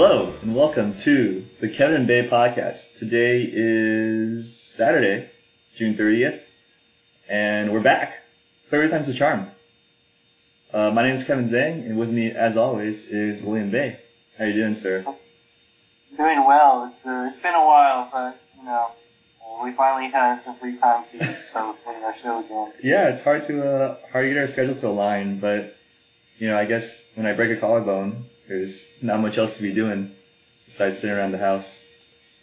Hello and welcome to the Kevin and Bae podcast. Today is Saturday, June 30th, and we're back. Third time's a charm. Uh, my name is Kevin Zhang, and with me, as always, is William Bae. How you doing, sir? Doing well. It's uh, it's been a while, but you know, we finally had some free time to start recording our show again. Yeah, it's hard to uh, hard to get our schedules to align, but you know, I guess when I break a collarbone, there's not much else to be doing besides sitting around the house.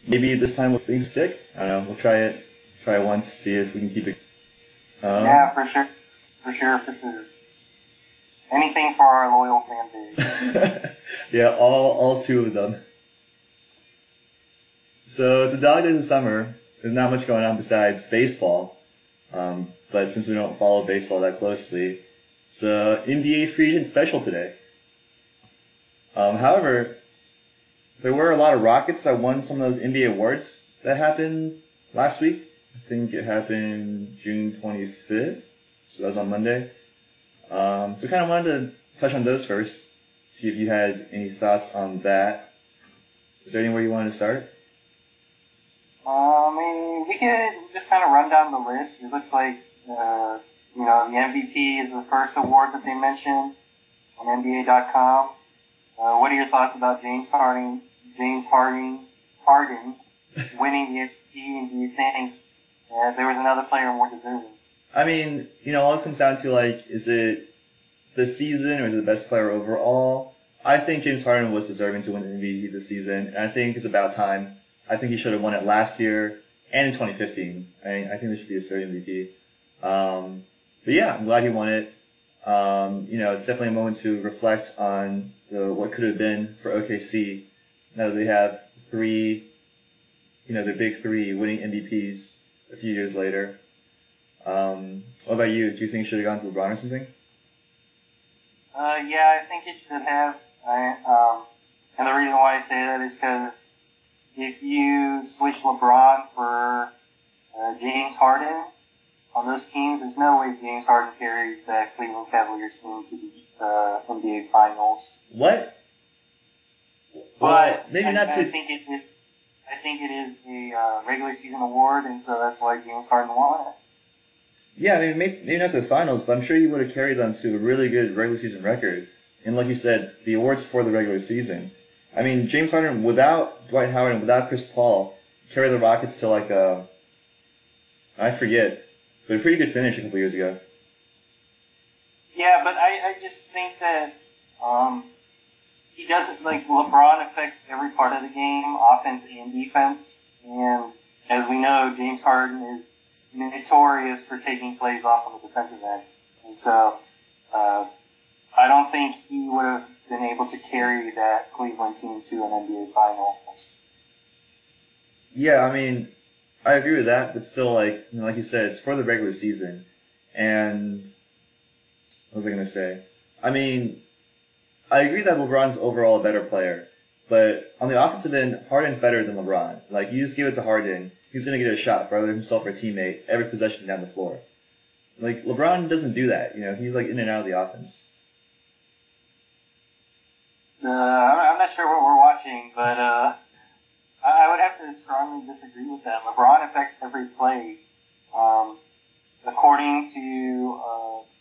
Maybe this time with being sick. I don't know. We'll try it. Try it once. See if we can keep it. Um, yeah, for sure, for sure, for sure. Anything for our loyal fan base. yeah, all all two of them. So it's a dog days of summer. There's not much going on besides baseball. Um, but since we don't follow baseball that closely, it's a NBA free agent special today. Um, however, there were a lot of Rockets that won some of those NBA awards that happened last week. I think it happened June 25th, so that was on Monday. Um, so kind of wanted to touch on those first, see if you had any thoughts on that. Is there anywhere you wanted to start? Uh, I mean, we could just kind of run down the list. It looks like, uh, you know, the MVP is the first award that they mentioned on NBA.com. Uh, what are your thoughts about James Harding? James Harding, Harden winning the MVP, and do you think uh, there was another player more deserving? I mean, you know, all this comes down to like, is it the season or is it the best player overall? I think James Harden was deserving to win the MVP this season, and I think it's about time. I think he should have won it last year and in 2015. I, I think this should be his third MVP. Um, but yeah, I'm glad he won it. Um, you know, it's definitely a moment to reflect on the, what could have been for OKC now that they have three, you know, their big three winning MVPs a few years later. Um, what about you? Do you think should have gone to LeBron or something? Uh, yeah, I think it should have. Um, and the reason why I say that is because if you switch LeBron for uh, James Harden on those teams, there's no way James Harden carries that Cleveland Cavaliers team to the uh, NBA Finals. What? But maybe I, not I to. think it, it. I think it is the uh, regular season award, and so that's why James Harden won it. Yeah, I mean, maybe, maybe not to the finals, but I'm sure you would have carried them to a really good regular season record. And like you said, the awards for the regular season. I mean, James Harden without Dwight Howard and without Chris Paul carried the Rockets to like a, I forget, but a pretty good finish a couple years ago. Yeah, but I, I just think that um, he doesn't like LeBron affects every part of the game, offense and defense. And as we know, James Harden is notorious for taking plays off on the defensive end. And so uh, I don't think he would have been able to carry that Cleveland team to an NBA Finals. Yeah, I mean, I agree with that, but still, like, you know, like you said, it's for the regular season. And what was I gonna say? I mean, I agree that LeBron's overall a better player, but on the offensive end, Harden's better than LeBron. Like, you just give it to Harden, he's gonna get a shot for either himself or teammate every possession down the floor. Like, LeBron doesn't do that, you know, he's like in and out of the offense. Uh, I'm not sure what we're watching, but uh, I I would have to strongly disagree with that. LeBron affects every play. Um, according to uh,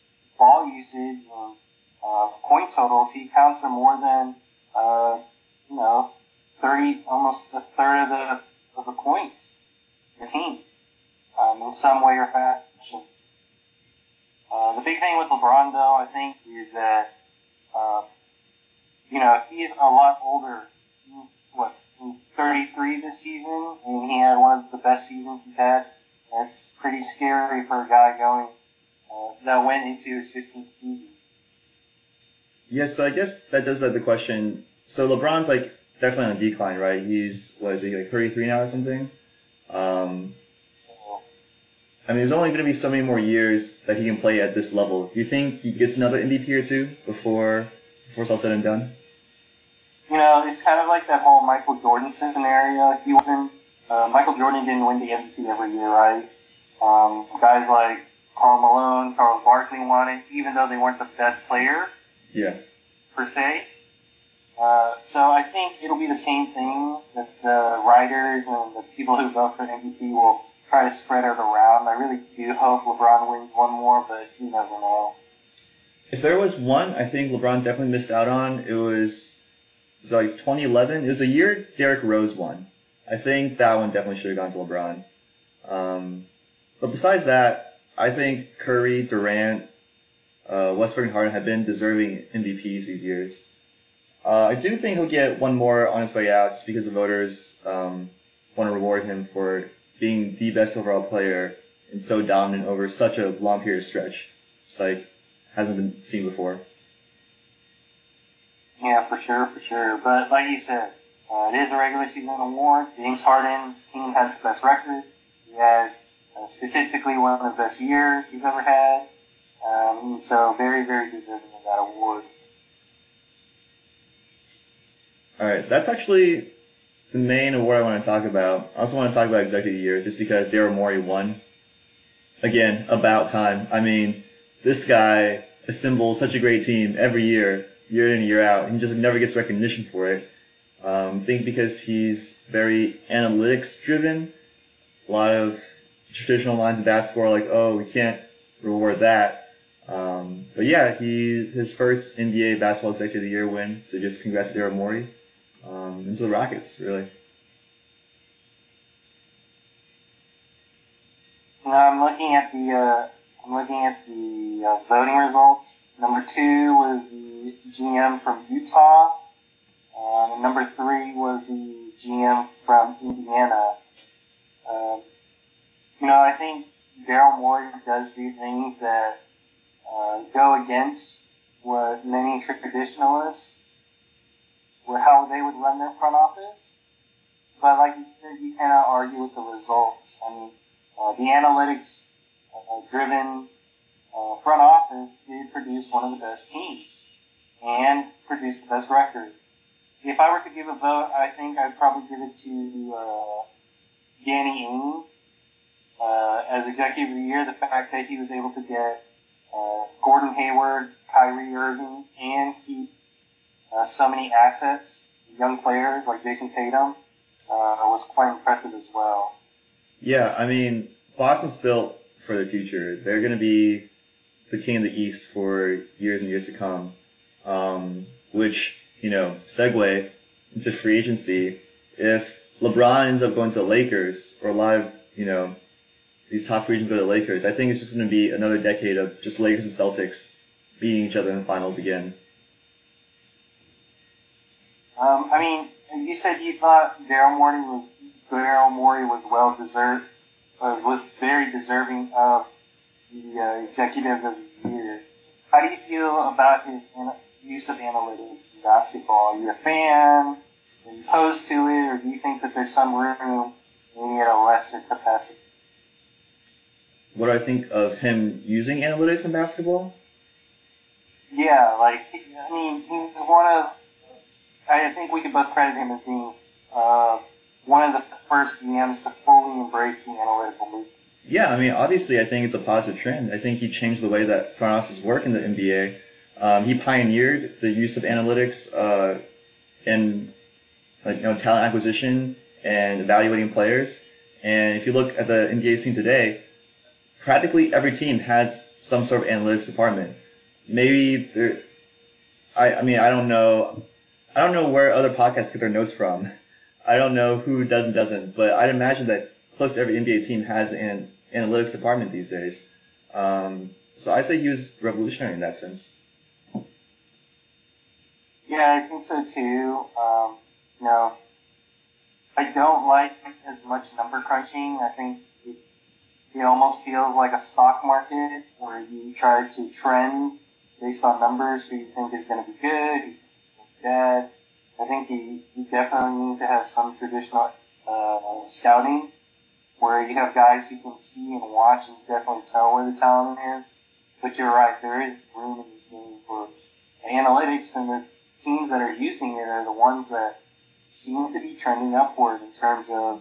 ball usage and uh, point totals, he counts for more than uh, you know thirty, almost a third of the of the points the team um, in some way or fashion. Uh, the big thing with LeBron, though, I think, is that uh, you know, he's a lot older. He's what? He's 33 this season, and he had one of the best seasons he's had. That's pretty scary for a guy going that went into his 15th season. Yes, so I guess that does beg the question. So LeBron's like definitely on a decline, right? He's, what is he, like 33 now or something? Um, So I mean, there's only going to be so many more years that he can play at this level. Do you think he gets another MVP or two before before it's all said and done? you know, it's kind of like that whole Michael Jordan scenario. He wasn't. Uh, Michael Jordan didn't win the MVP every year, right? Um, guys like Karl Malone, Charles Barkley won it, even though they weren't the best player Yeah. per se. Uh, so I think it'll be the same thing that the writers and the people who vote for MVP will try to spread it around. I really do hope LeBron wins one more, but you never know. If there was one, I think LeBron definitely missed out on. It was, it was like 2011. It was a year Derrick Rose won. I think that one definitely should have gone to LeBron. Um, but besides that, I think Curry, Durant, uh, Westbrook, and Harden have been deserving MVPs these years. Uh, I do think he'll get one more on his way out just because the voters um, want to reward him for being the best overall player and so dominant over such a long period of stretch. Just like hasn't been seen before. Yeah, for sure, for sure. But like you said, uh, it is a regular season award. James Harden's team had the best record. He had uh, statistically one of the best years he's ever had. Um, so very, very deserving of that award. All right, that's actually the main award I want to talk about. I also want to talk about Executive Year just because Daryl Morey won. Again, about time. I mean, this guy assembles such a great team every year, year in and year out. and He just never gets recognition for it. Um, I think because he's very analytics driven. A lot of traditional lines of basketball are like, oh, we can't reward that. Um, but yeah, he's his first NBA Basketball Executive of the Year win. So just congrats to Daryl Morey um, into the Rockets, really. I'm looking at the uh, I'm looking at the uh, voting results. Number two was the GM from Utah. And number three was the GM from Indiana. Um, you know, I think Daryl Morey does do things that uh, go against what many traditionalists how they would run their front office. But like you said, you cannot argue with the results. I mean, uh, the analytics uh, driven uh, front office did produce one of the best teams and produced the best record. If I were to give a vote, I think I'd probably give it to uh, Danny Ainge uh, as executive of the year. The fact that he was able to get uh, Gordon Hayward, Kyrie Irving, and keep uh, so many assets, young players like Jayson Tatum, uh, was quite impressive as well. Yeah, I mean, Boston's built for the future. They're going to be the king of the East for years and years to come. Um, which, you know, segue into free agency. If LeBron ends up going to the Lakers, or a lot of, you know, these top agents go to Lakers, I think it's just going to be another decade of just Lakers and Celtics beating each other in the finals again. Um, I mean, you said you thought Daryl Morey was Daryl Morey was well deserved, uh, was very deserving of the uh, executive of the year. How do you feel about his use of analytics in basketball? Are you a fan? Are you opposed to it, or do you think that there's some room, maybe at a lesser capacity? What do I think of him using analytics in basketball? Yeah, like I mean, he's one of. I think we can both credit him as being uh, one of the first GMs to fully embrace the analytical movement. Yeah, I mean, obviously, I think it's a positive trend. I think he changed the way that front offices work in the NBA. Um, he pioneered the use of analytics uh, in like, you know, talent acquisition and evaluating players. And if you look at the NBA scene today, practically every team has some sort of analytics department. Maybe there, I, I mean, I don't know, I don't know where other podcasts get their notes from. I don't know who does and doesn't, but I'd imagine that close to every NBA team has an analytics department these days. Um, so I'd say he was revolutionary in that sense. Yeah, I think so too. Um, you know, I don't like as much number crunching. I think it, almost feels like a stock market where you try to trend based on numbers who you think is going to be good, who is going to be bad. I think you, you definitely need to have some traditional uh, scouting where you have guys who can see and watch and definitely tell where the talent is. But you're right, there is room in this game for analytics, and the teams that are using it are the ones that seem to be trending upward in terms of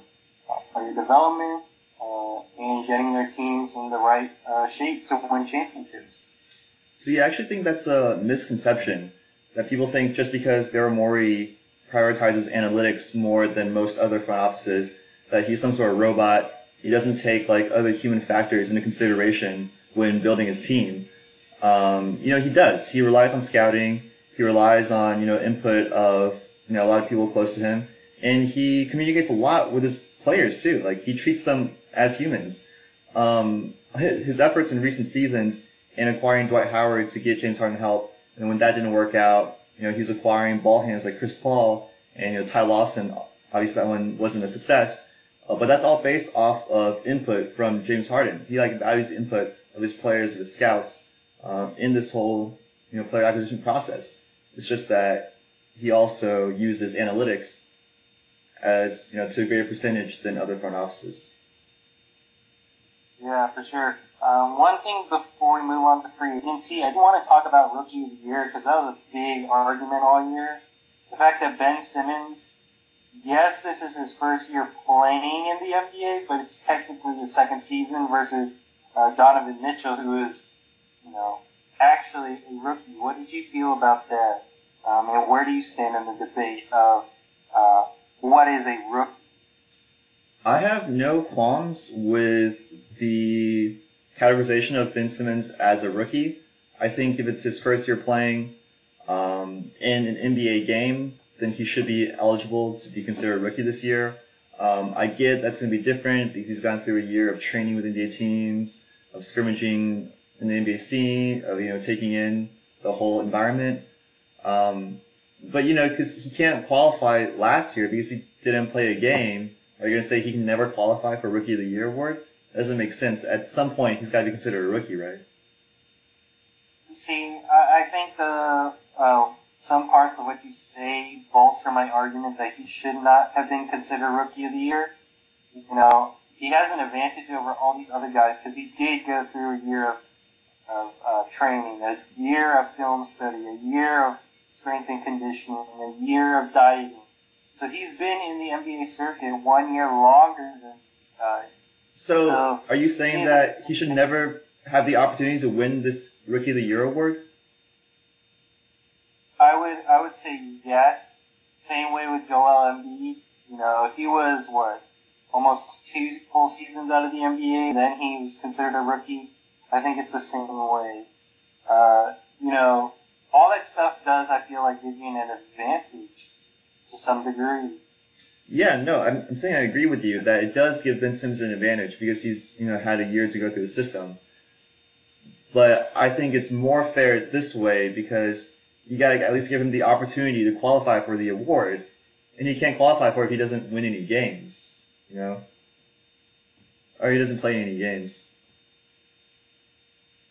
uh, player development uh, and getting their teams in the right uh, shape to win championships. See, I actually think that's a misconception that people think just because Daryl Morey prioritizes analytics more than most other front offices, that he's some sort of robot. He doesn't take like other human factors into consideration when building his team. Um, you know, he does. He relies on scouting. He relies on, you know, input of, you know, a lot of people close to him. And he communicates a lot with his players too. Like he treats them as humans. Um, his efforts in recent seasons in acquiring Dwight Howard to get James Harden help, and when that didn't work out, you know, he was acquiring ball hands like Chris Paul and, you know, Ty Lawson. Obviously that one wasn't a success. Uh, but that's all based off of input from James Harden. He like values the input of his players, of his scouts, um, in this whole, you know, player acquisition process. It's just that he also uses analytics as, you know, to a greater percentage than other front offices. Yeah, for sure. Um, one thing before we move on to free agency, I do want to talk about rookie of the year because that was a big argument all year. The fact that Ben Simmons, yes, this is his first year playing in the NBA, but it's technically his second season versus uh, Donovan Mitchell, who is, you know, actually a rookie. What did you feel about that? Um, and where do you stand in the debate of uh, what is a rookie? I have no qualms with the categorization of Ben Simmons as a rookie. I think if it's his first year playing um, in an NBA game, then he should be eligible to be considered a rookie this year. Um, I get that's going to be different because he's gone through a year of training with NBA teams, of scrimmaging in the NBA scene, of you know taking in the whole environment. Um, but you know, because he can't qualify last year because he didn't play a game. Are you going to say he can never qualify for Rookie of the Year award? That doesn't make sense. At some point, he's got to be considered a rookie, right? See, I, think the uh, some parts of what you say bolster my argument that he should not have been considered Rookie of the Year. You know, he has an advantage over all these other guys because he did go through a year of, of uh, training, a year of film study, a year of strength and conditioning, and a year of dieting. So he's been in the NBA circuit one year longer than these guys. So, so are you saying that he should never have the opportunity to win this Rookie of the Year award? I would I would say yes. Same way with Joel Embiid. You know, he was what almost two full seasons out of the NBA. Then he was considered a rookie. I think it's the same way. Uh, you know, all that stuff does, I feel like, give you an advantage to some degree. Yeah, no, I'm, I'm saying I agree with you that it does give Ben Simmons an advantage because he's, you know, had a year to go through the system. But I think it's more fair this way because you gotta at least give him the opportunity to qualify for the award. And he can't qualify for it if he doesn't win any games, you know? Or he doesn't play any games.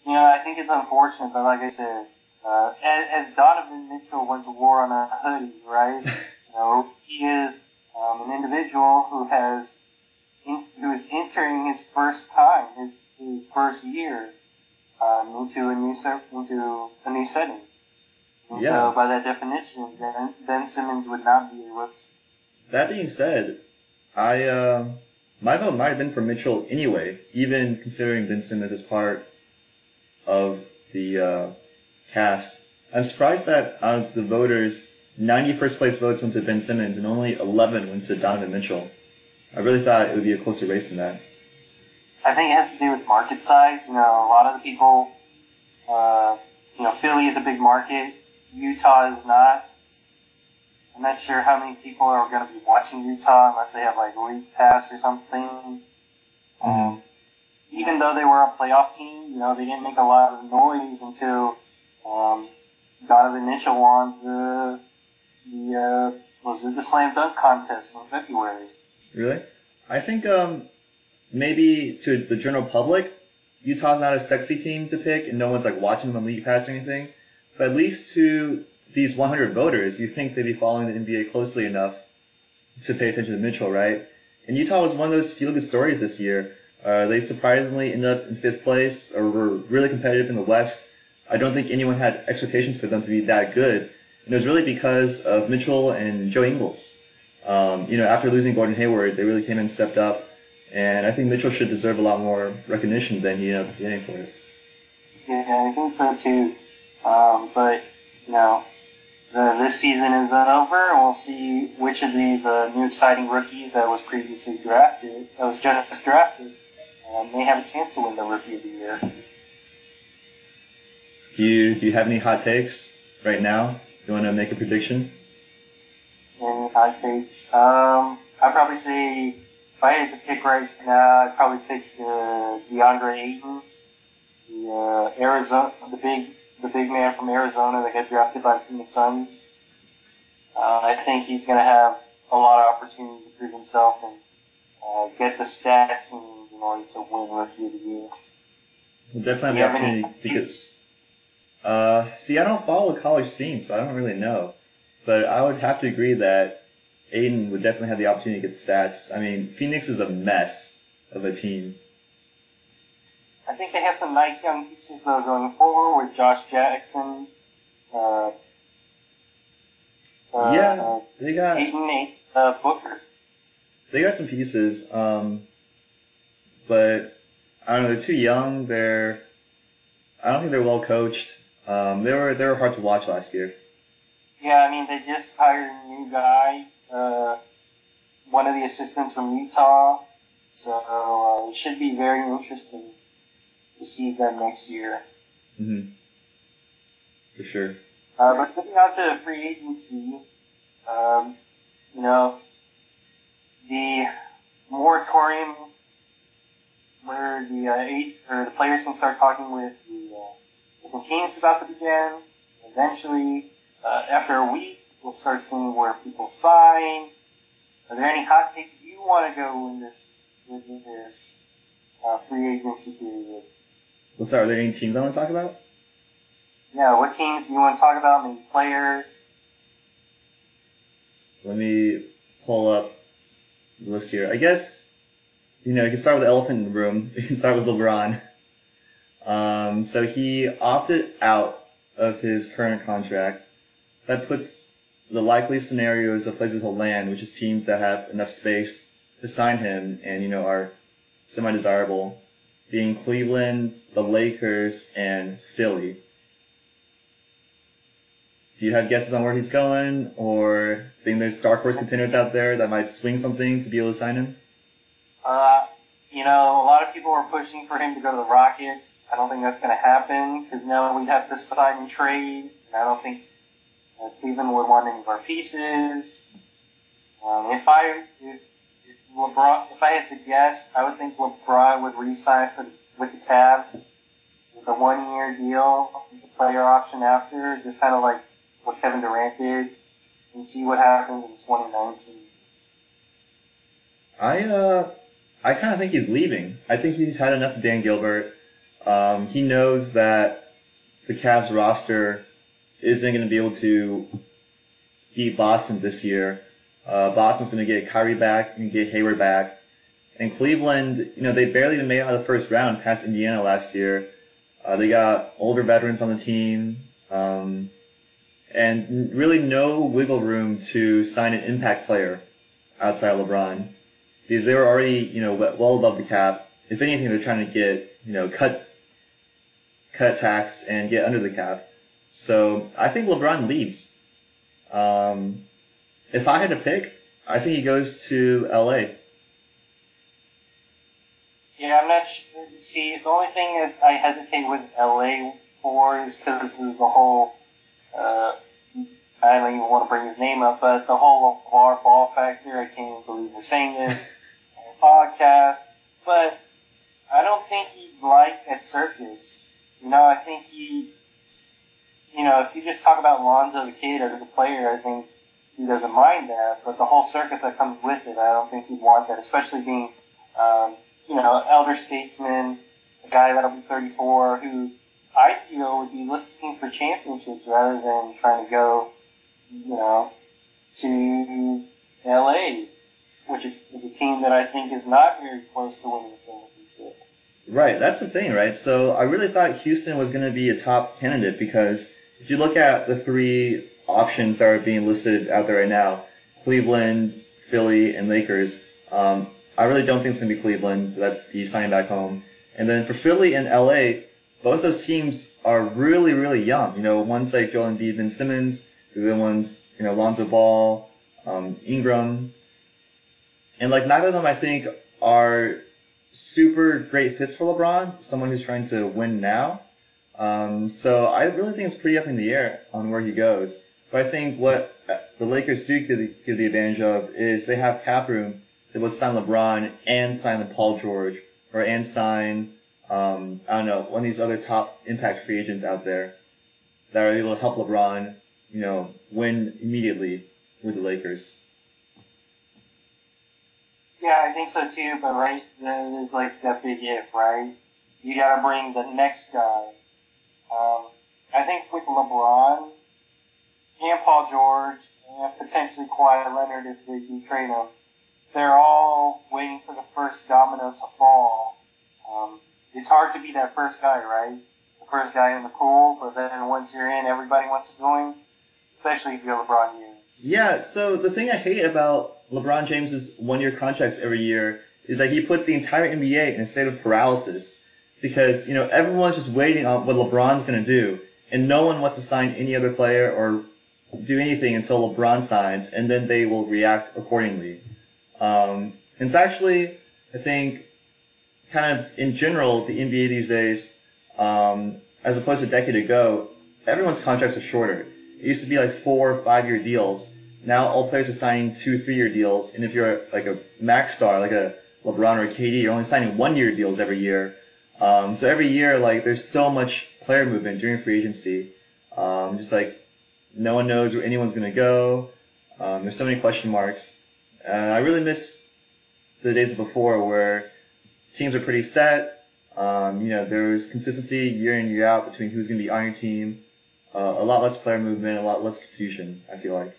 Yeah, I think it's unfortunate, but like I said, uh, as, as Donovan Mitchell once wore on a hoodie, right? you know, he is um, an individual who has in, who is entering his first time, his his first year um, into a new into a new setting. And yeah. so, by that definition, then Ben Simmons would not be a rookie. That being said, I uh, my vote might have been for Mitchell anyway, even considering Ben Simmons as part of the uh, cast. I'm surprised that out of the voters, 90 first place votes went to Ben Simmons and only 11 went to Donovan Mitchell. I really thought it would be a closer race than that. I think it has to do with market size. You know, a lot of the people, uh, you know, Philly is a big market. Utah is not. I'm not sure how many people are going to be watching Utah unless they have like League Pass or something. Um, even though they were a playoff team, you know, they didn't make a lot of noise until um, Donovan Mitchell won the the uh, was it the slam dunk contest in February. Really? I think um, maybe to the general public, Utah's not a sexy team to pick, and no one's like watching them on League Pass or anything. But at least to these 100 voters, you think they'd be following the NBA closely enough to pay attention to Mitchell, right? And Utah was one of those feel-good stories this year. Uh, they surprisingly ended up in fifth place, or were really competitive in the West. I don't think anyone had expectations for them to be that good. And it was really because of Mitchell and Joe Ingles. Um, you know, after losing Gordon Hayward, they really came and stepped up. And I think Mitchell should deserve a lot more recognition than he ended up getting for it. Yeah, I think so too. Um, but, you know, uh, this season is over, we'll see which of these uh, new exciting rookies that was previously drafted, that was just drafted, uh, may have a chance to win the Rookie of the Year. Do you do you have any hot takes right now? You want to make a prediction? Any hot takes? Um, I'd probably say if I had to pick right now, I'd probably pick uh, DeAndre Ayton, the uh, Arizona, the big the big man from Arizona that got drafted by the Phoenix Suns. Uh, I think he's going to have a lot of opportunity to prove himself and uh, get the stats he needs in order to win Rookie of the Year. Definitely have the opportunity to get. Uh, see, I don't follow the college scene, so I don't really know. But I would have to agree that Ayton would definitely have the opportunity to get the stats. I mean, Phoenix is a mess of a team. I think they have some nice young pieces though going forward with Josh Jackson. Uh, uh, Yeah, they got Ayton uh, Booker. they got some pieces, um, but I don't know. They're too young. They're I don't think they're well coached. Um, they were they were hard to watch last year. Yeah, I mean, they just hired a new guy, uh, one of the assistants from Utah. So uh, it should be very interesting to see them next year. hmm For sure. Uh, but moving on to free agency, um, you know, the moratorium where the uh, eight or the players can start talking with teams about to begin. Eventually, uh, after a week, we'll start seeing where people sign. Are there any hot takes you want to go in this in this uh, free agency period? What's that? Are there any teams I want to talk about? Yeah, what teams do you want to talk about? Maybe players. Let me pull up the list here. I guess, you know, you can start with the elephant in the room. You can start with LeBron. Um, so he opted out of his current contract. That puts the likely scenarios of places he'll land, which is teams that have enough space to sign him and, you know, are semi-desirable, being Cleveland, the Lakers, and Philly. Do you have guesses on where he's going, or think there's dark horse contenders out there that might swing something to be able to sign him? Uh, you know, a lot of people are pushing for him to go to the Rockets. I don't think that's going to happen because now we'd have to sign and trade. And I don't think uh, Cleveland would want any of our pieces. Um, if I if, if LeBron, if I had to guess, I would think LeBron would re-sign for with the Cavs with a one-year deal, with player option after, just kind of like what Kevin Durant did, and see what happens in 2019. I uh, I kind of think he's leaving. I think he's had enough of Dan Gilbert. Um, he knows that the Cavs roster isn't going to be able to beat Boston this year. Uh, Boston's going to get Kyrie back and get Hayward back. And Cleveland, you know, they barely even made it out of the first round past Indiana last year. Uh, they got older veterans on the team, um, and really no wiggle room to sign an impact player outside LeBron because they were already, you know, well above the cap. If anything, they're trying to get, you know, cut, cut tax and get under the cap. So I think LeBron leaves. Um, if I had to pick, I think he goes to LA. Yeah, I'm not sure. See, the only thing that I hesitate with LA for is because of the whole, uh, I don't even want to bring his name up, but the whole LeVar Ball factor. I can't even believe we're saying this podcast. But I don't think he'd like at Circus. You know, I think he, you know, if you just talk about Lonzo the Kid as a player, I think he doesn't mind that. But the whole circus that comes with it, I don't think he'd want that, especially being, um, you know, elder statesman, a guy that'll be 34, who I feel would be looking for championships rather than trying to go, you know, to LA, which is a team that I think is not very close to winning the championship. Right, that's the thing, right? So I really thought Houston was going to be a top candidate because if you look at the three options that are being listed out there right now, Cleveland, Philly, and Lakers, um, I really don't think it's going to be Cleveland that he's signing back home. And then for Philly and LA, both those teams are really, really young. You know, one's like Joel Embiid, Ben Simmons. The other ones, you know, Lonzo Ball, um, Ingram, and like neither of them I think are super great fits for LeBron, someone who's trying to win now. Um, so I really think it's pretty up in the air on where he goes. But I think what the Lakers do give the, give the advantage of is they have cap room that would sign LeBron and sign Paul George or and sign um, I don't know one of these other top impact free agents out there that are able to help LeBron, you know, win immediately with the Lakers. Yeah, I think so too. But right, that is like that big if, right? You got to bring the next guy. Um, I think with LeBron and Paul George and potentially Kawhi Leonard if they do trade him, they're all waiting for the first domino to fall. Um, it's hard to be that first guy, right? The first guy in the pool, but then once you're in, everybody wants to join, especially if you're LeBron James. Yeah, so the thing I hate about LeBron James's one-year contracts every year is that he puts the entire NBA in a state of paralysis because, you know, everyone's just waiting on what LeBron's going to do and no one wants to sign any other player or do anything until LeBron signs and then they will react accordingly. Um, it's actually, I think, kind of in general, the NBA these days, um, as opposed to a decade ago, everyone's contracts are shorter. It used to be like four or five year deals. Now all players are signing two, three year deals. And if you're like a max star, like a LeBron or a KD, you're only signing one year deals every year. Um, so every year, like there's so much player movement during free agency. Um, just like no one knows where anyone's going to go. Um, there's so many question marks. Uh, I really miss the days before where teams are pretty set. Um, you know, there was consistency year in, year out between who's going to be on your team. Uh, a lot less player movement, a lot less confusion, I feel like.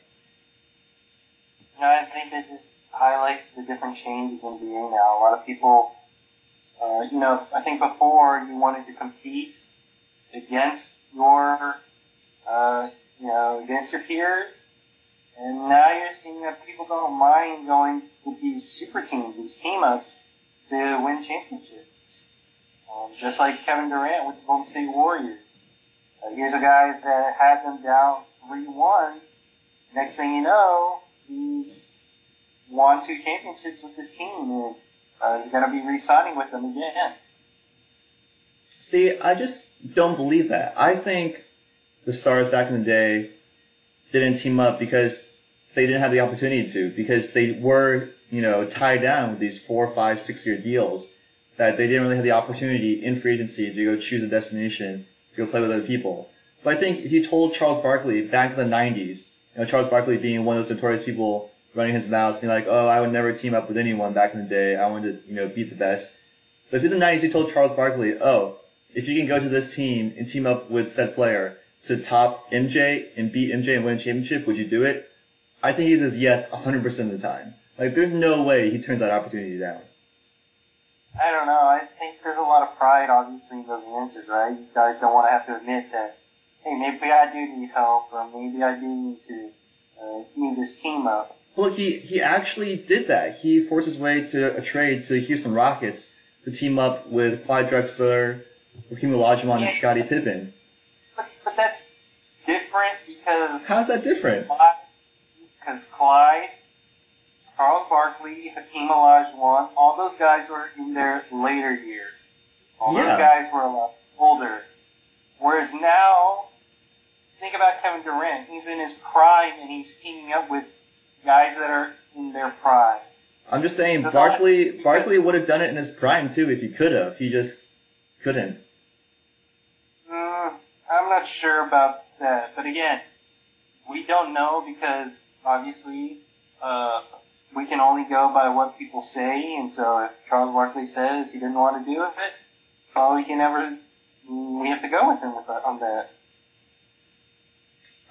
No, I think it just highlights the different changes in NBA now. A lot of people, uh, you know, I think before you wanted to compete against your, uh, you know, against your peers, and now you're seeing that people don't mind going with these super teams, these team ups, to win championships. Um, just like Kevin Durant with the Golden State Warriors. Uh, here's a guy that had them down 3-1. Next thing you know, he's won two championships with this team and uh, is going to be re-signing with them again. See, I just don't believe that. I think the Stars back in the day didn't team up because they didn't have the opportunity to, because they were, you know, tied down with these four, five, six year deals that they didn't really have the opportunity in free agency to go choose a destination to go play with other people. But I think if you told Charles Barkley back in the 90s, you know, Charles Barkley being one of those notorious people running his mouth, being like, oh, I would never team up with anyone back in the day. I wanted to, you know, beat the best. But in the 90s he told Charles Barkley, oh, if you can go to this team and team up with said player to top MJ and beat MJ and win a championship, would you do it? I think he says yes 100% of the time. Like, there's no way he turns that opportunity down. I don't know. I think there's a lot of pride, obviously, in those answers, right? You guys don't want to have to admit that, hey, maybe I do need help, or maybe I do need to uh, need this team up. Look, he, he actually did that. He forced his way to a trade to the Houston Rockets to team up with Clyde Drexler, Hakeem Olajuwon, yeah. and Scottie Pippen. But, but that's different because... How's that different? because Clyde, Charles Barkley, Hakeem Olajuwon, all those guys were in their later years. All yeah. those guys were a lot older. Whereas now, think about Kevin Durant. He's in his prime and he's teaming up with guys that are in their prime. I'm just saying, so Barkley Barkley would have done it in his prime too if he could have. He just couldn't. Mm, I'm not sure about that, but again, we don't know because obviously, uh, we can only go by what people say, and so if Charles Barkley says he didn't want to do it, well, we can never, we have to go with him with on that.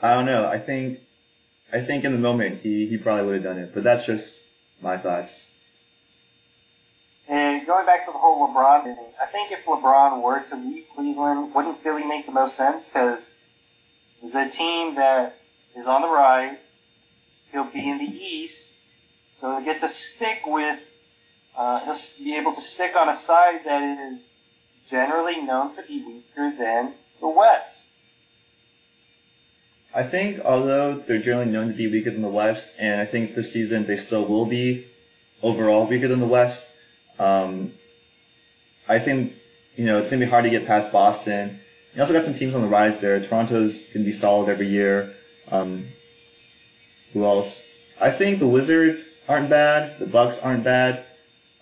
I don't know. I think, I think in the moment he, he probably would have done it, but that's just my thoughts. And going back to the whole LeBron thing, I think if LeBron were to leave Cleveland, wouldn't Philly make the most sense? Because it's a team that is on the rise, he'll be in the East, so he'll get to stick with, uh, he'll be able to stick on a side that is generally known to be weaker than the West. I think although they're generally known to be weaker than the West, and I think this season they still will be overall weaker than the West, um, I think, you know, it's to be hard to get past Boston. You also got some teams on the rise there. Toronto's to be solid every year. Um, who else? I think the Wizards aren't bad. The Bucks aren't bad.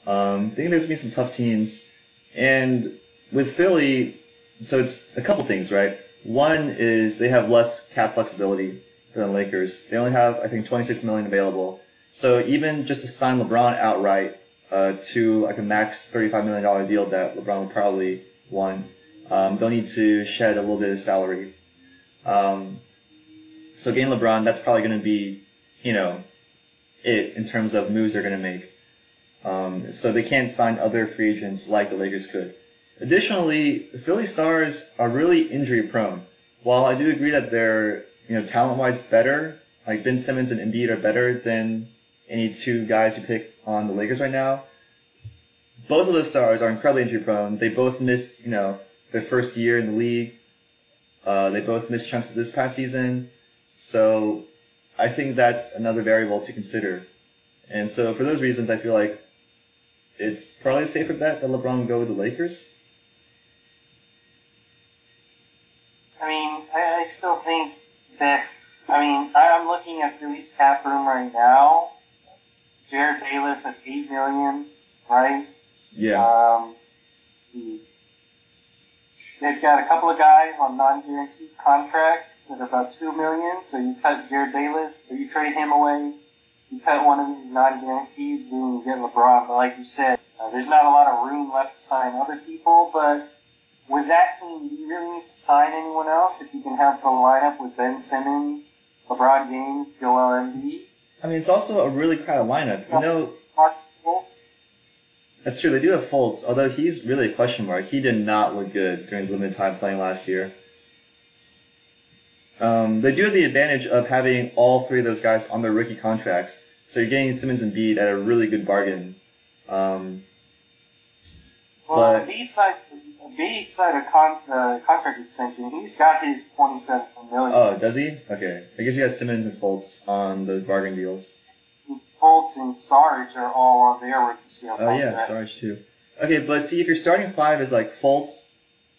Um, I think there's to be some tough teams. And with Philly, so it's a couple things, right? One is they have less cap flexibility than the Lakers. They only have, I think, 26 million available. So even just to sign LeBron outright uh, to like a max 35 million dollar deal that LeBron would probably want, um, they'll need to shed a little bit of salary. Um, so getting LeBron, that's probably going to be, you know, it in terms of moves they're going to make. Um, so they can't sign other free agents like the Lakers could. Additionally, the Philly Stars are really injury prone. While I do agree that they're, you know, talent wise better, like Ben Simmons and Embiid are better than any two guys you pick on the Lakers right now. Both of those stars are incredibly injury prone. They both missed, you know, their first year in the league. Uh, they both missed chunks of this past season. So I think that's another variable to consider. And so for those reasons, I feel like it's probably a safer bet that LeBron will go with the Lakers. I mean, I, I still think that. I mean, I'm looking at Philly's cap room right now. Jerryd Bayless at eight million, right? Yeah. Um, see. They've got a couple of guys on non-guaranteed contracts that are about two million. So you cut Jerryd Bayless, or you trade him away. You cut one of these non-guarantees, boom, you get LeBron. But like you said, uh, there's not a lot of room left to sign other people. But with that team, do you really need to sign anyone else if you can have the lineup with Ben Simmons, LeBron James, Joel Embiid? I mean, it's also a really crowded lineup. You know, that's true. They do have Fultz, although he's really a question mark. He did not look good during the limited time playing last year. Um, they do have the advantage of having all three of those guys on their rookie contracts, so you're getting Simmons and Embiid at a really good bargain. Um, Well, But- Embiid signed, Embiid signed a con, uh, contract extension. He's got his 27 million. oh, does he? Okay. I guess you got Simmons and Fultz on those bargain deals. Fultz and Sarge are all on their rookie scale Oh yeah. Sarge too. Okay, but see if your starting five is like Fultz,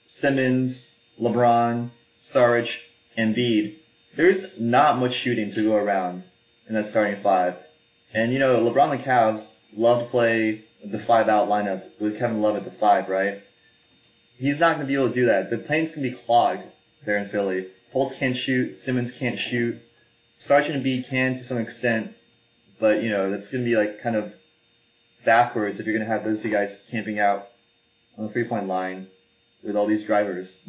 Simmons, LeBron, Sarge, and Embiid, there's not much shooting to go around in that starting five. And you know, LeBron and the Cavs love to play the five out lineup with Kevin Love at the five, right? He's not going to be able to do that. The planes can be clogged there in Philly. Fultz can't shoot, Simmons can't shoot, Sarge and Embiid can to some extent, but you know, that's going to be like kind of backwards if you're going to have those two guys camping out on the three point line with all these drivers.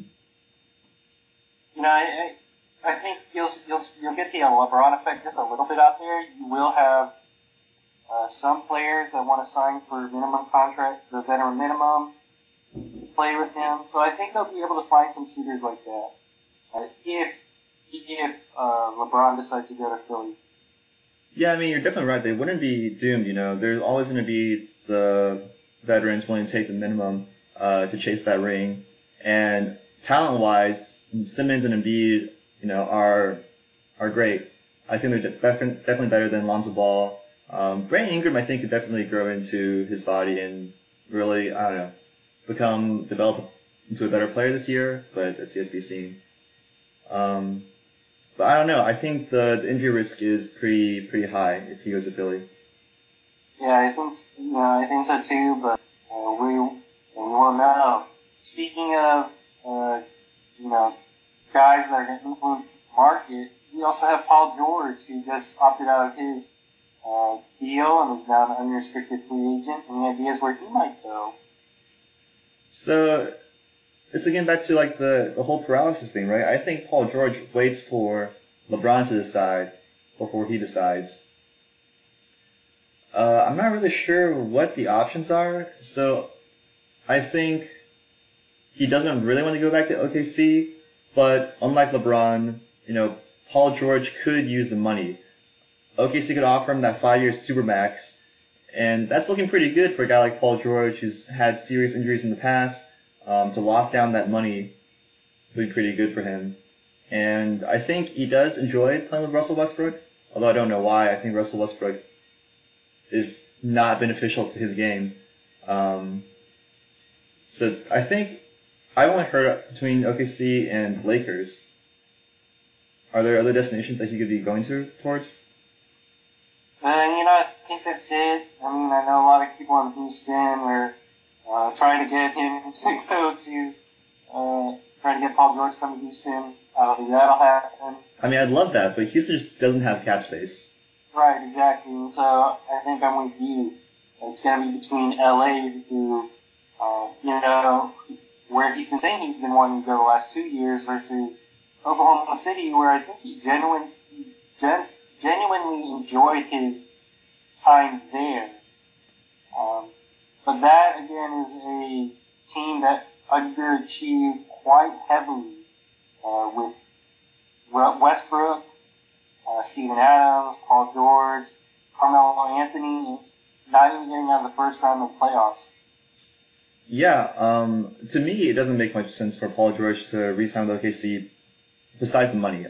You know, I, I think you'll you'll you'll get the LeBron effect just a little bit out there. You will have uh, some players that want to sign for minimum contract, the veteran minimum, to play with him. So I think they'll be able to find some suitors like that. Uh, if if uh, LeBron decides to go to Philly. Yeah, I mean, you're definitely right. They wouldn't be doomed, you know. There's always going to be the veterans willing to take the minimum uh, to chase that ring. And talent-wise, Simmons and Embiid, you know, are are great. I think they're def- definitely better than Lonzo Ball. Um, Brandon Ingram, I think, could definitely grow into his body and really, I don't know, become develop into a better player this year. But that's yet to be seen. Um, but I don't know. I think the, the injury risk is pretty pretty high if he goes to Philly. Yeah, I think you I think so too. But uh, we we won't know. Speaking of uh, you know guys that are going to influence market, we also have Paul George who just opted out of his uh, deal and is now an unrestricted free agent. Any ideas where he might go? So it's again back to like the, the whole paralysis thing, right? I think Paul George waits for LeBron to decide before he decides. Uh, I'm not really sure what the options are, so I think he doesn't really want to go back to OKC, but unlike LeBron, you know, Paul George could use the money. OKC could offer him that five-year supermax, and that's looking pretty good for a guy like Paul George who's had serious injuries in the past. Um, to lock down that money would be pretty good for him. And I think he does enjoy playing with Russell Westbrook, although I don't know why. I think Russell Westbrook is not beneficial to his game. Um, so I think I've only heard between OKC and Lakers. Are there other destinations that he could be going to towards? And you know, I think that's it. I mean, I know a lot of people in Houston are uh, trying to get him to go to, uh, trying to get Paul George to come to Houston. I don't think that'll happen. I mean, I'd love that, but Houston just doesn't have cap space. Right, exactly. And so I think I'm with you. It's going to be between LA, who, uh, you know, where he's been saying he's been wanting to go the last two years, versus Oklahoma City, where I think he genuine, gen, genuinely enjoyed his time there. Um, but that again is a team that underachieved quite heavily uh, with Westbrook, uh, Adams, Paul George, Carmelo Anthony, not even getting out of the first round of the playoffs. Yeah, um, to me, it doesn't make much sense for Paul George to re-sign with OKC besides the money.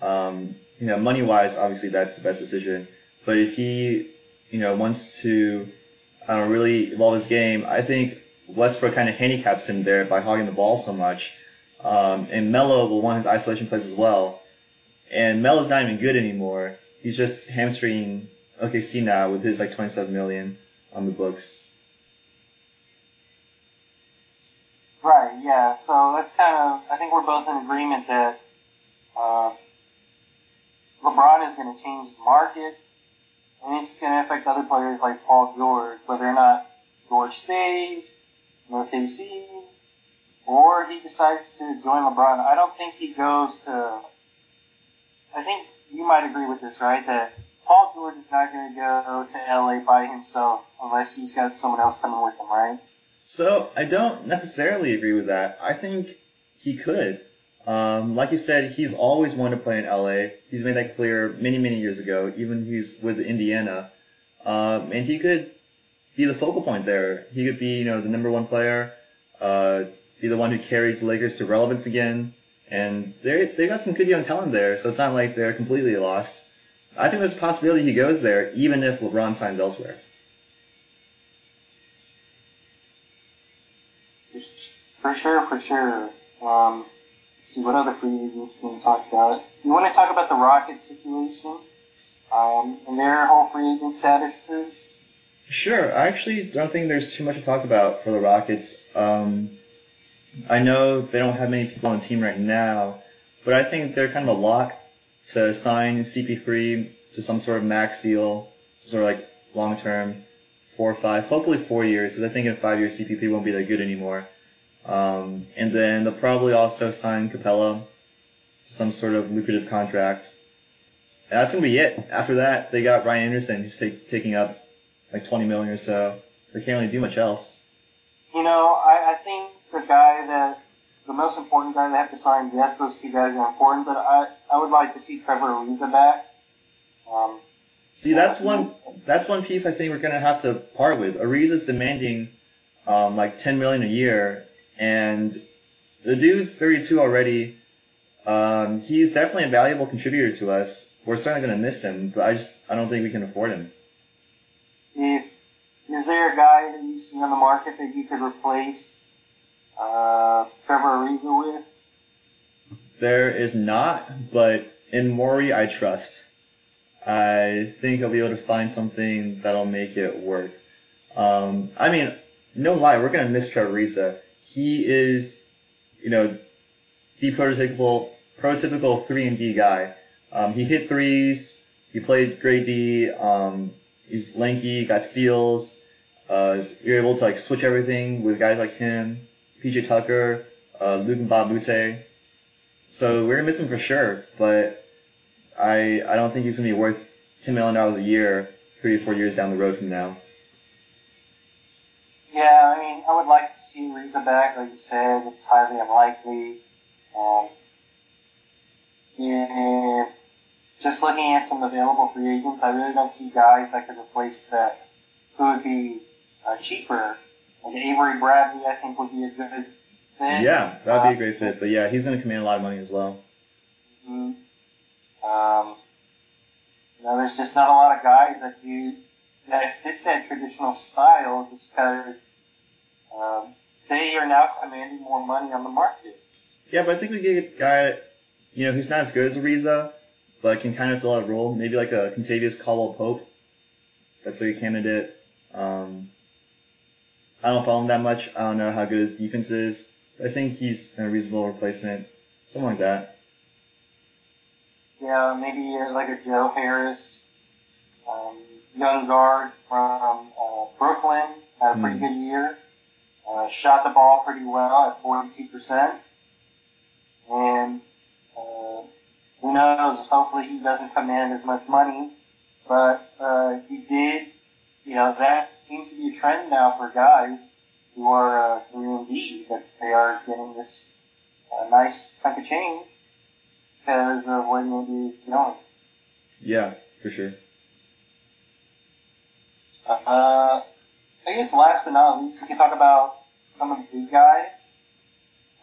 Um, you know, money-wise, obviously that's the best decision. But if he, you know, wants to, I don't really evolve his game, I think Westbrook kind of handicaps him there by hogging the ball so much. Um, and Melo will want his isolation plays as well. And Melo's not even good anymore. He's just hamstringing OKC now with his like 27 million on the books. Right, yeah. So that's kind of, I think we're both in agreement that uh, LeBron is going to change the market, and it's going to affect other players like Paul George, whether or not George stays in OKC or he decides to join LeBron. I don't think he goes to. I think you might agree with this, right? That Paul George is not going to go to LA by himself unless he's got someone else coming with him, right? So I don't necessarily agree with that. I think he could. Um, like you said, he's always wanted to play in LA. He's made that clear many, many years ago, even he's with Indiana. Um, and he could be the focal point there. He could be, you know, the number one player, uh, be the one who carries the Lakers to relevance again. And they they got some good young talent there, so it's not like they're completely lost. I think there's a possibility he goes there, even if LeBron signs elsewhere. For sure, for sure. Um, see what other free agents can we talk about. You want to talk about the Rockets situation um, and their whole free agent statuses? Sure. I actually don't think there's too much to talk about for the Rockets. Um, I know they don't have many people on the team right now, but I think they're kind of a lock to sign CP3 to some sort of max deal, some sort of like long term, four or five, hopefully four years, because I think in five years CP3 won't be that good anymore. Um, and then they'll probably also sign Capela to some sort of lucrative contract. And that's gonna be it. After that, they got Ryan Anderson who's take, taking up like 20 million or so. They can't really do much else. You know, I, I think the guy that the most important guy they have to sign, yes, those two guys are important, but I, I would like to see Trevor Ariza back. Um, see, that's one that's one piece I think we're gonna have to part with. Ariza's demanding um, like 10 million a year, and the dude's 32 already. Um, he's definitely a valuable contributor to us. We're certainly gonna miss him, but I just I don't think we can afford him. If is there a guy that you see on the market that you could replace uh, Trevor Ariza with? There is not, but in Morey I trust. I think he'll be able to find something that'll make it work. Um, I mean, no lie, we're gonna miss Trevor Ariza. He is, you know, the prototypical, prototypical three and D guy. Um, he hit threes. He played great D. Um, he's lanky, got steals. Uh, you're able to like switch everything with guys like him. PJ Tucker, uh, Luke Moute. So we're gonna miss him for sure, but I I don't think he's gonna be worth ten million dollars a year three or four years down the road from now. Yeah, I mean, I would like to see Ariza back. Like you said, it's highly unlikely. Um, yeah, just looking at some available free agents, I really don't see guys that could replace that who would be uh, cheaper like Avery Bradley, I think would be a good fit. Yeah, that'd be a great fit. But yeah, he's going to command a lot of money as well. team. Um, you know, there's just not a lot of guys that do that fit that traditional style just because um, they are now commanding more money on the market. Yeah, but I think we get a guy, you know, who's not as good as Ariza, but can kind of fill out a role. Maybe like a Kentavious Caldwell Pope. That's like a candidate. Um, I don't follow him that much. I don't know how good his defense is. But I think he's a reasonable replacement. Something like that. Yeah, maybe uh, like a Joe Harris, um, young guard from uh, Brooklyn, had a pretty Mm. good year. Uh, shot the ball pretty well at 42%. And uh, who knows, hopefully he doesn't command as much money. But uh, he did, you know, that seems to be a trend now for guys who are uh, 3 and D, that they are getting this uh, nice chunk of change because of where the NBA is going. Yeah, for sure. Uh, I guess last but not least, we can talk about some of the big guys.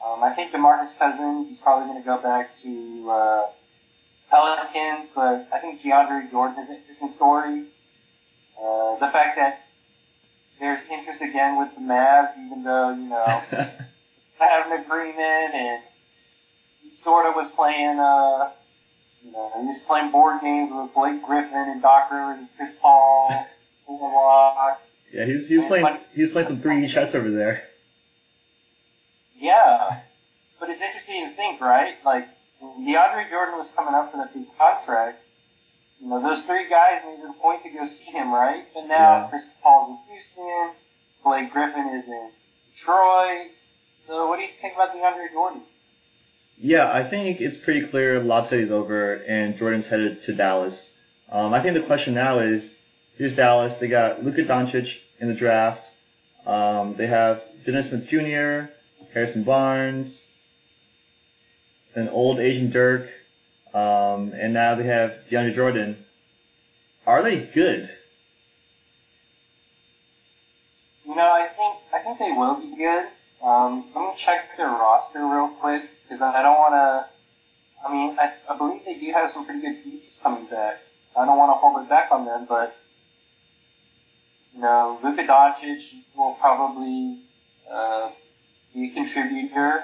Um, I think DeMarcus Cousins is probably going to go back to uh, Pelicans, but I think DeAndre Jordan is an interesting story. Uh, the fact that there's interest again with the Mavs, even though you know I have an agreement and he sort of was playing, uh, you know, he was playing board games with Blake Griffin and Doc Rivers and Chris Paul. Yeah, he's he's playing he's playing some 3D chess over there. Yeah, but it's interesting to think, right? Like DeAndre Jordan was coming up for that big contract. You know, those three guys made it a point to go see him, right? And now Yeah. Chris Paul's in Houston, Blake Griffin is in Detroit. So what do you think about DeAndre Jordan? Yeah, I think it's pretty clear Lob City's over and Jordan's headed to Dallas. Um, I think the question now is, here's Dallas. They got Luka Doncic in the draft. Um, they have Dennis Smith Jr., Harrison Barnes, an old Asian Dirk, um, and now they have DeAndre Jordan. Are they good? You know, I think I think they will be good. Um, let me check their roster real quick because I don't want to. I mean, I, I believe they do have some pretty good pieces coming back. I don't want to hold it back on them, but you know, Luka Doncic will probably uh, be a contributor.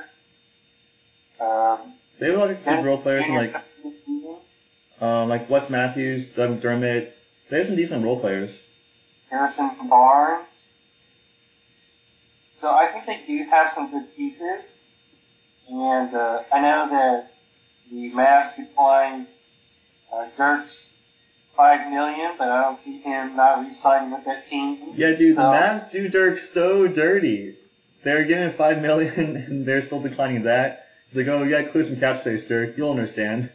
Um, They have like good role players and like um, like Wes Matthews, Doug McDermott. They have some decent role players. Harrison Barnes. So I think they do have some good pieces. And uh, I know that the Mavs declined uh, Dirk's five million, but I don't see him not re-signing with that team. Yeah, dude, the So- Mavs do Dirk so dirty. They're giving five million and they're still declining that. It's like, oh, we gotta clear some cap space, Dirk. You'll understand.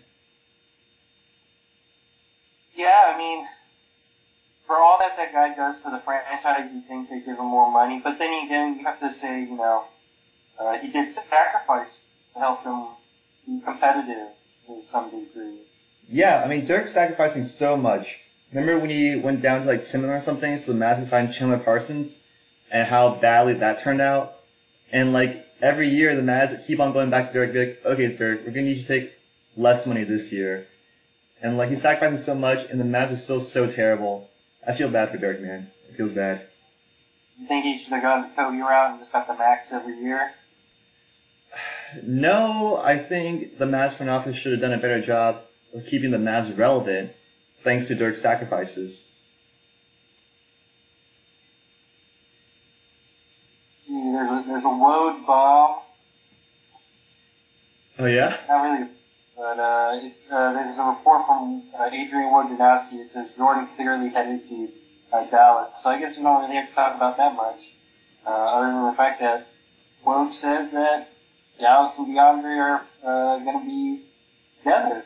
Yeah, I mean, for all that that guy does for the franchise, you think they give him more money. But then again, you have to say, you know, uh, he did sacrifice to help them be competitive to some degree. Yeah, I mean, Dirk's sacrificing so much. Remember when he went down to like Timberland or something, so the Mavs would sign Chandler Parsons, and how badly that turned out? And like, every year the Mavs keep on going back to Dirk, be like, okay, Dirk, we're gonna need you to take less money this year. And like, he's sacrificing so much, and the Mavs are still so terrible. I feel bad for Dirk, man. It feels bad. You think he should have gone the Kobe route and just got the max every year? No, I think the Mavs front office should have done a better job of keeping the Mavs relevant, thanks to Dirk's sacrifices. See, there's a there's a Woj bomb. Oh yeah? Not really, but uh, it's uh, there's a report from uh, Adrian Wojnarowski. It says Jordan clearly headed to uh, Dallas. So I guess we don't really have to talk about that much, uh, other than the fact that Woj says that Dallas and DeAndre are uh, going to be together.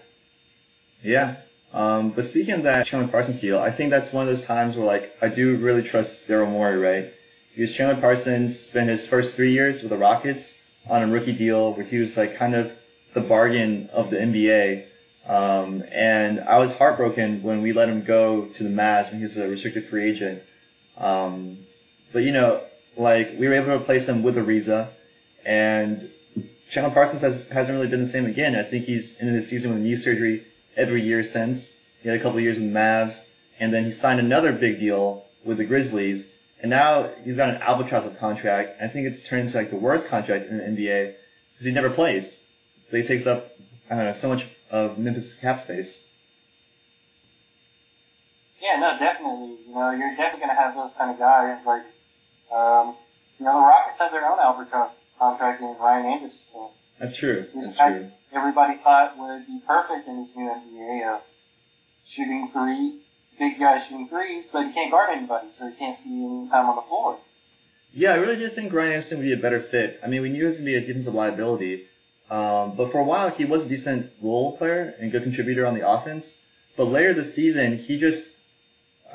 Yeah. Um, but speaking of that Chandler Parsons deal, I think that's one of those times where like I do really trust Daryl Morey, right? Because Chandler Parsons spent his first three years with the Rockets on a rookie deal where he was like kind of the bargain of the NBA. Um, and I was heartbroken when we let him go to the Mavs when he was a restricted free agent. Um, but you know, like we were able to replace him with Ariza, and Chandler Parsons has, hasn't really been the same again. I think he's in his season with knee surgery every year since. He had a couple years in the Mavs, and then he signed another big deal with the Grizzlies, and now he's got an albatross of contract. I think it's turned into like the worst contract in the NBA because he never plays. But he takes up I don't know so much of Memphis cap space. Yeah, no, definitely. You know, you're definitely going to have those kind of guys. Like, um, you know, the Rockets have their own albatross contract in Ryan Anderson. That's true. He's That's true. Everybody thought would be perfect in this new NBA of shooting three, big guy shooting threes, but he can't guard anybody, so he can't see any time on the floor. Yeah, I really did think Ryan Anderson would be a better fit. I mean, we knew he was going to be a defensive liability. Um, but for a while, he was a decent role player and good contributor on the offense. But later this season, he just,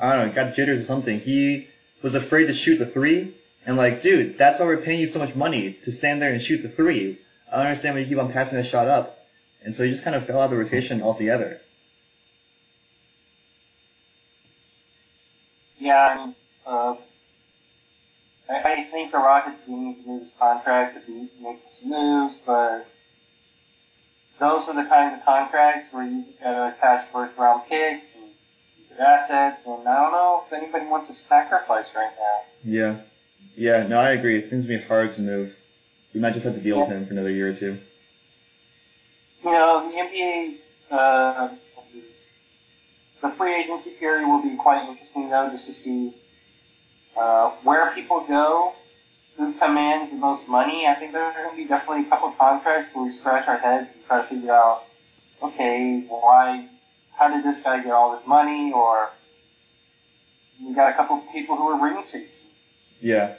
I don't know, got jitters or something. He was afraid to shoot the three. And like, dude, that's why we're paying you so much money to stand there and shoot the three. I don't understand why you keep on passing that shot up. And so he just kind of fell out of the rotation altogether. Yeah, I mean, uh, I, I think the Rockets do need to move his contract to be, make some moves, but those are the kinds of contracts where you gotta attach first round picks and good assets, and I don't know if anybody wants to sacrifice right now. Yeah. Yeah, no, I agree. Things will be hard to move. We might just have to deal with him for another year or two. You know, the NBA, uh, the free agency period will be quite interesting though, just to see uh, where people go, who commands the most money. I think there are going to be definitely a couple of contracts where we scratch our heads and try to figure out, okay, why, how did this guy get all this money? Or we got a couple of people who are ring chasing. Yeah.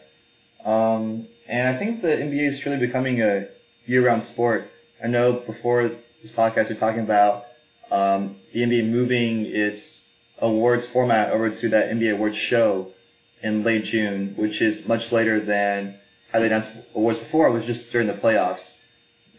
Um, and I think the NBA is truly becoming a year-round sport. I know before this podcast we are talking about um, the NBA moving its awards format over to that NBA awards show in late June, which is much later than how they announced awards before. It was just during the playoffs.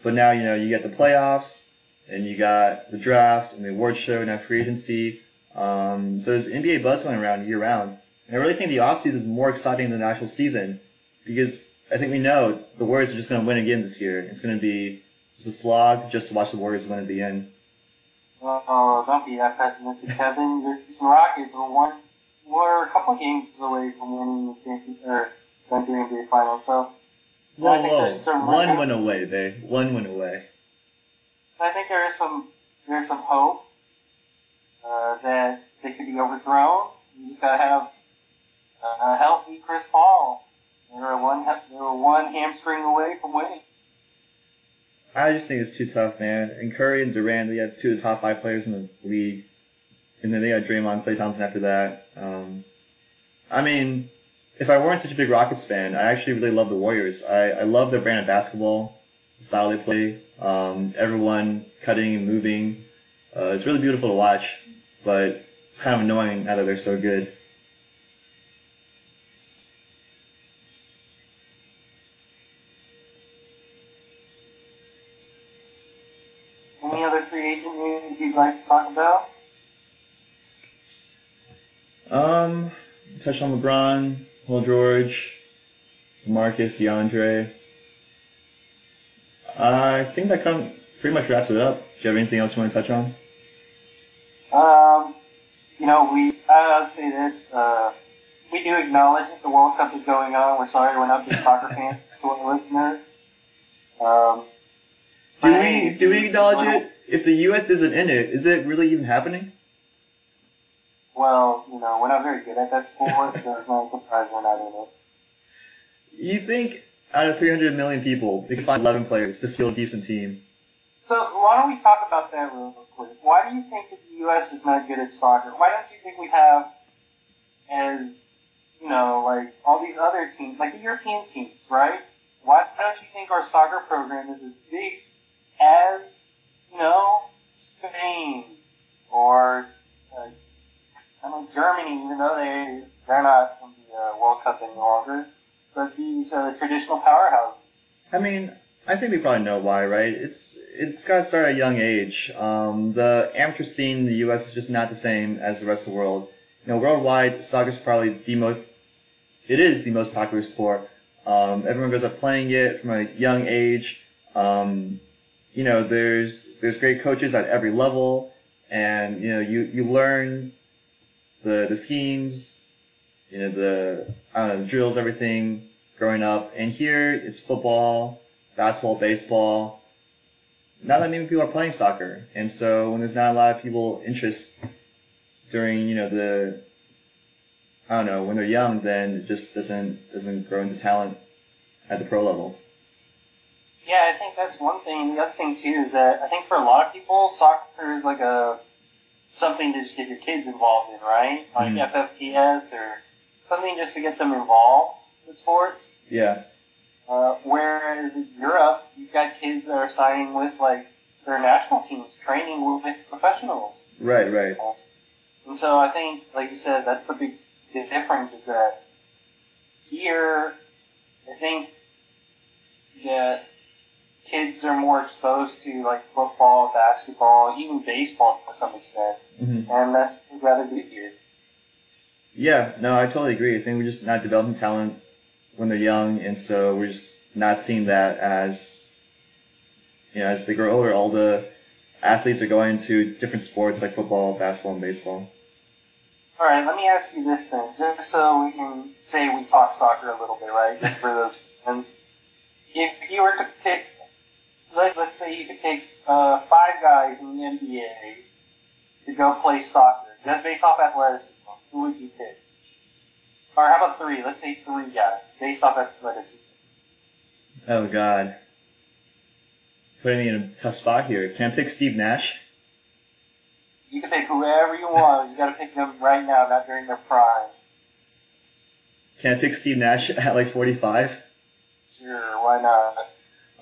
But now, you know, you get the playoffs, and you got the draft and the awards show, and now free agency. Um, so there's NBA buzz going around year round. And I really think the offseason is more exciting than the actual season because I think we know the Warriors are just going to win again this year. It's going to be just a slog just to watch the Warriors win at the end. Oh, don't be that pessimistic, Kevin. The Houston Rockets were one, were a couple games away from winning the championship or going to the NBA Finals. So Whoa, I think whoa. there's some- One win away, babe. One went away. I think there is some there's some hope uh, that they could be overthrown. You just gotta have uh, a healthy Chris Paul. They're one they're one hamstring away from winning. I just think it's too tough, man. And Curry and Durant, they got two of the top five players in the league. And then they got Draymond, Klay Thompson after that. Um, I mean, if I weren't such a big Rockets fan, I actually really love the Warriors. I, I love their brand of basketball, the style they play, um, everyone cutting and moving. Uh, it's really beautiful to watch, but it's kind of annoying now that they're so good. Any other free agent news you'd like to talk about? Um, touch on LeBron, Paul George, Marcus, DeAndre. I think that come pretty much wraps it up. Do you have anything else you want to touch on? Um, you know, we I'll say this. Uh, we do acknowledge that the World Cup is going on. We're sorry we're not big soccer fans to our listener. Um, Do we do we acknowledge it? If the U.S. isn't in it, is it really even happening? Well, you know, we're not very good at that sport, so it's not a surprise we're not in it. You think out of 300 million people, they could find 11 players to field a decent team? So why don't we talk about that real quick? Why do you think that the U.S. is not good at soccer? Why don't you think we have, as you know, like all these other teams, like the European teams, right? Why don't you think our soccer program is as big as, you know, Spain or uh, I know Germany, even though they they're not in the uh, World Cup any longer, but these uh, traditional powerhouses. I mean, I think we probably know why, right? It's it's got to start at a young age. Um, the amateur scene in the U.S. is just not the same as the rest of the world. You know, worldwide, soccer is probably the most. It is the most popular sport. Um, everyone grows up playing it from a young age. Um, you know, there's there's great coaches at every level, and you know, you you learn the the schemes, you know, the drills, everything growing up. And here it's football, basketball, baseball. Not that many people are playing soccer, and so when there's not a lot of people interest during you know the I don't know when they're young, then it just doesn't doesn't grow into talent at the pro level. Yeah, I think that's one thing. The other thing too is that I think for a lot of people, soccer is like a something to just get your kids involved in, right? Like Mhm. FFPS or something just to get them involved with sports. Yeah, Uh, whereas in Europe, you've got kids that are signing with like their national teams, training with professionals. right, right. And so I think, like you said, that's the big the difference is that here, I think that kids are more exposed to like football, basketball, even baseball to some extent, hmm and that's we'd rather good here. Yeah, no, I totally agree. I think we're just not developing talent when they're young, and so we're just not seeing that as, you know, as they grow older, all the athletes are going to different sports like football, basketball, and baseball. All right, let me ask you this then, just so we can say we talk soccer a little bit, right? Just for those fans. If you were to pick, let, let's say you could take uh, five guys in the NBA to go play soccer, just based off athleticism, who would you pick? Or how about three? Let's say three guys, based off athleticism. Oh God, putting me in a tough spot here. Can I pick Steve Nash? You can pick whoever you want. You got to pick them right now, not during their prime. Can I pick Steve Nash at like 45? Sure, why not?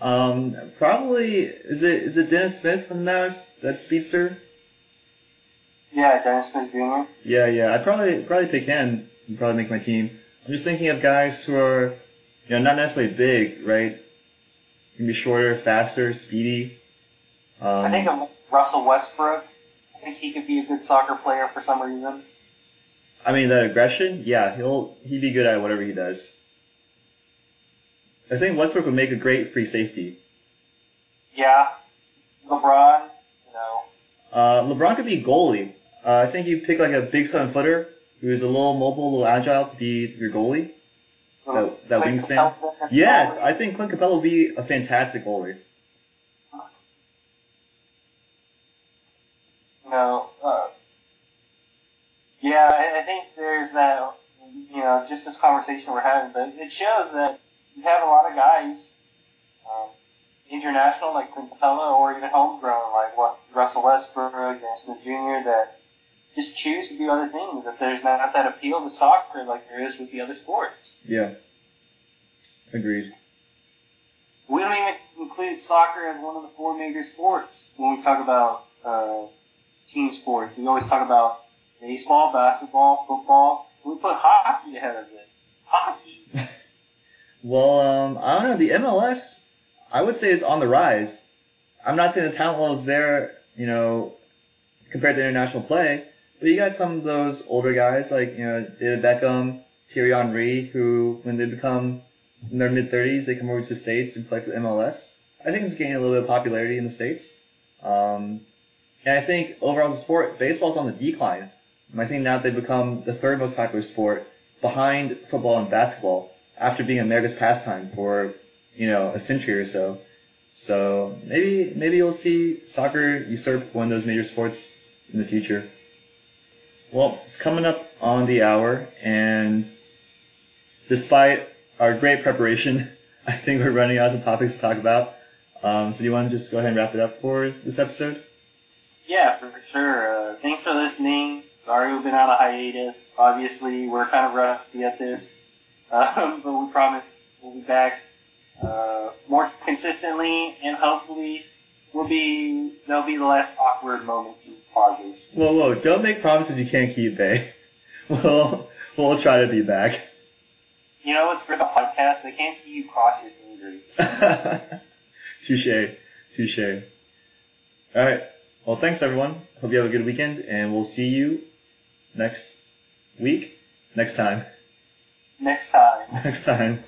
Um, probably is it is it Dennis Smith from the Mavericks? That speedster? Yeah, Dennis Smith Jr. Yeah, yeah. I'd probably probably pick him. He'd probably make my team. I'm just thinking of guys who are, you know, not necessarily big, right? Can be shorter, faster, speedy. Um, I think of Russell Westbrook. I think he could be a good soccer player for some reason. I mean that aggression. Yeah, he'll he'd be good at whatever he does. I think Westbrook would make a great free safety. Yeah, LeBron. You know, Uh, LeBron could be goalie. Uh, I think you pick like a big seven footer who's a little mobile, a little agile to be your goalie. That- that Clint wingspan? Capela. Yes, I think Clint Capela would be a fantastic goalie. Know, uh, yeah, I, I think there's that. You know, just this conversation we're having, but it shows that you have a lot of guys, um, international like Clint Capela, or even homegrown like what Russell Westbrook, Dennis Smith Jr. That just choose to do other things. That there's not that appeal to soccer like there is with the other sports. Yeah. Agreed. We don't even include soccer as one of the four major sports when we talk about uh, team sports. We always talk about baseball, basketball, football. We put hockey ahead of it. Hockey. Well, um, I don't know. The MLS, I would say, is on the rise. I'm not saying the talent level is there, you know, compared to international play, but you got some of those older guys like, you know, David Beckham, Thierry Henry, who, when they become in their mid 30s, they come over to the States and play for the MLS. I think it's gaining a little bit of popularity in the States. Um, and I think overall as a sport, baseball's on the decline. I think now they've become the third most popular sport behind football and basketball after being America's pastime for, you know, a century or so. So maybe, maybe you'll see soccer usurp one of those major sports in the future. Well, it's coming up on the hour and despite our great preparation, I think we're running out of topics to talk about. Um, so do you want to just go ahead and wrap it up for this episode? Yeah, for sure. Uh, thanks for listening. Sorry we've been on a hiatus. Obviously, we're kind of rusty at this, um, but we promise we'll be back uh, more consistently, and hopefully, we'll be there'll be less awkward moments and pauses. Whoa, whoa, don't make promises you can't keep, Bae. We'll, we'll try to be back. You know what's for the podcast? They can't see you cross your fingers. touche, touche. Alright, well thanks everyone. Hope you have a good weekend and we'll see you next week, next time, Next time. next time.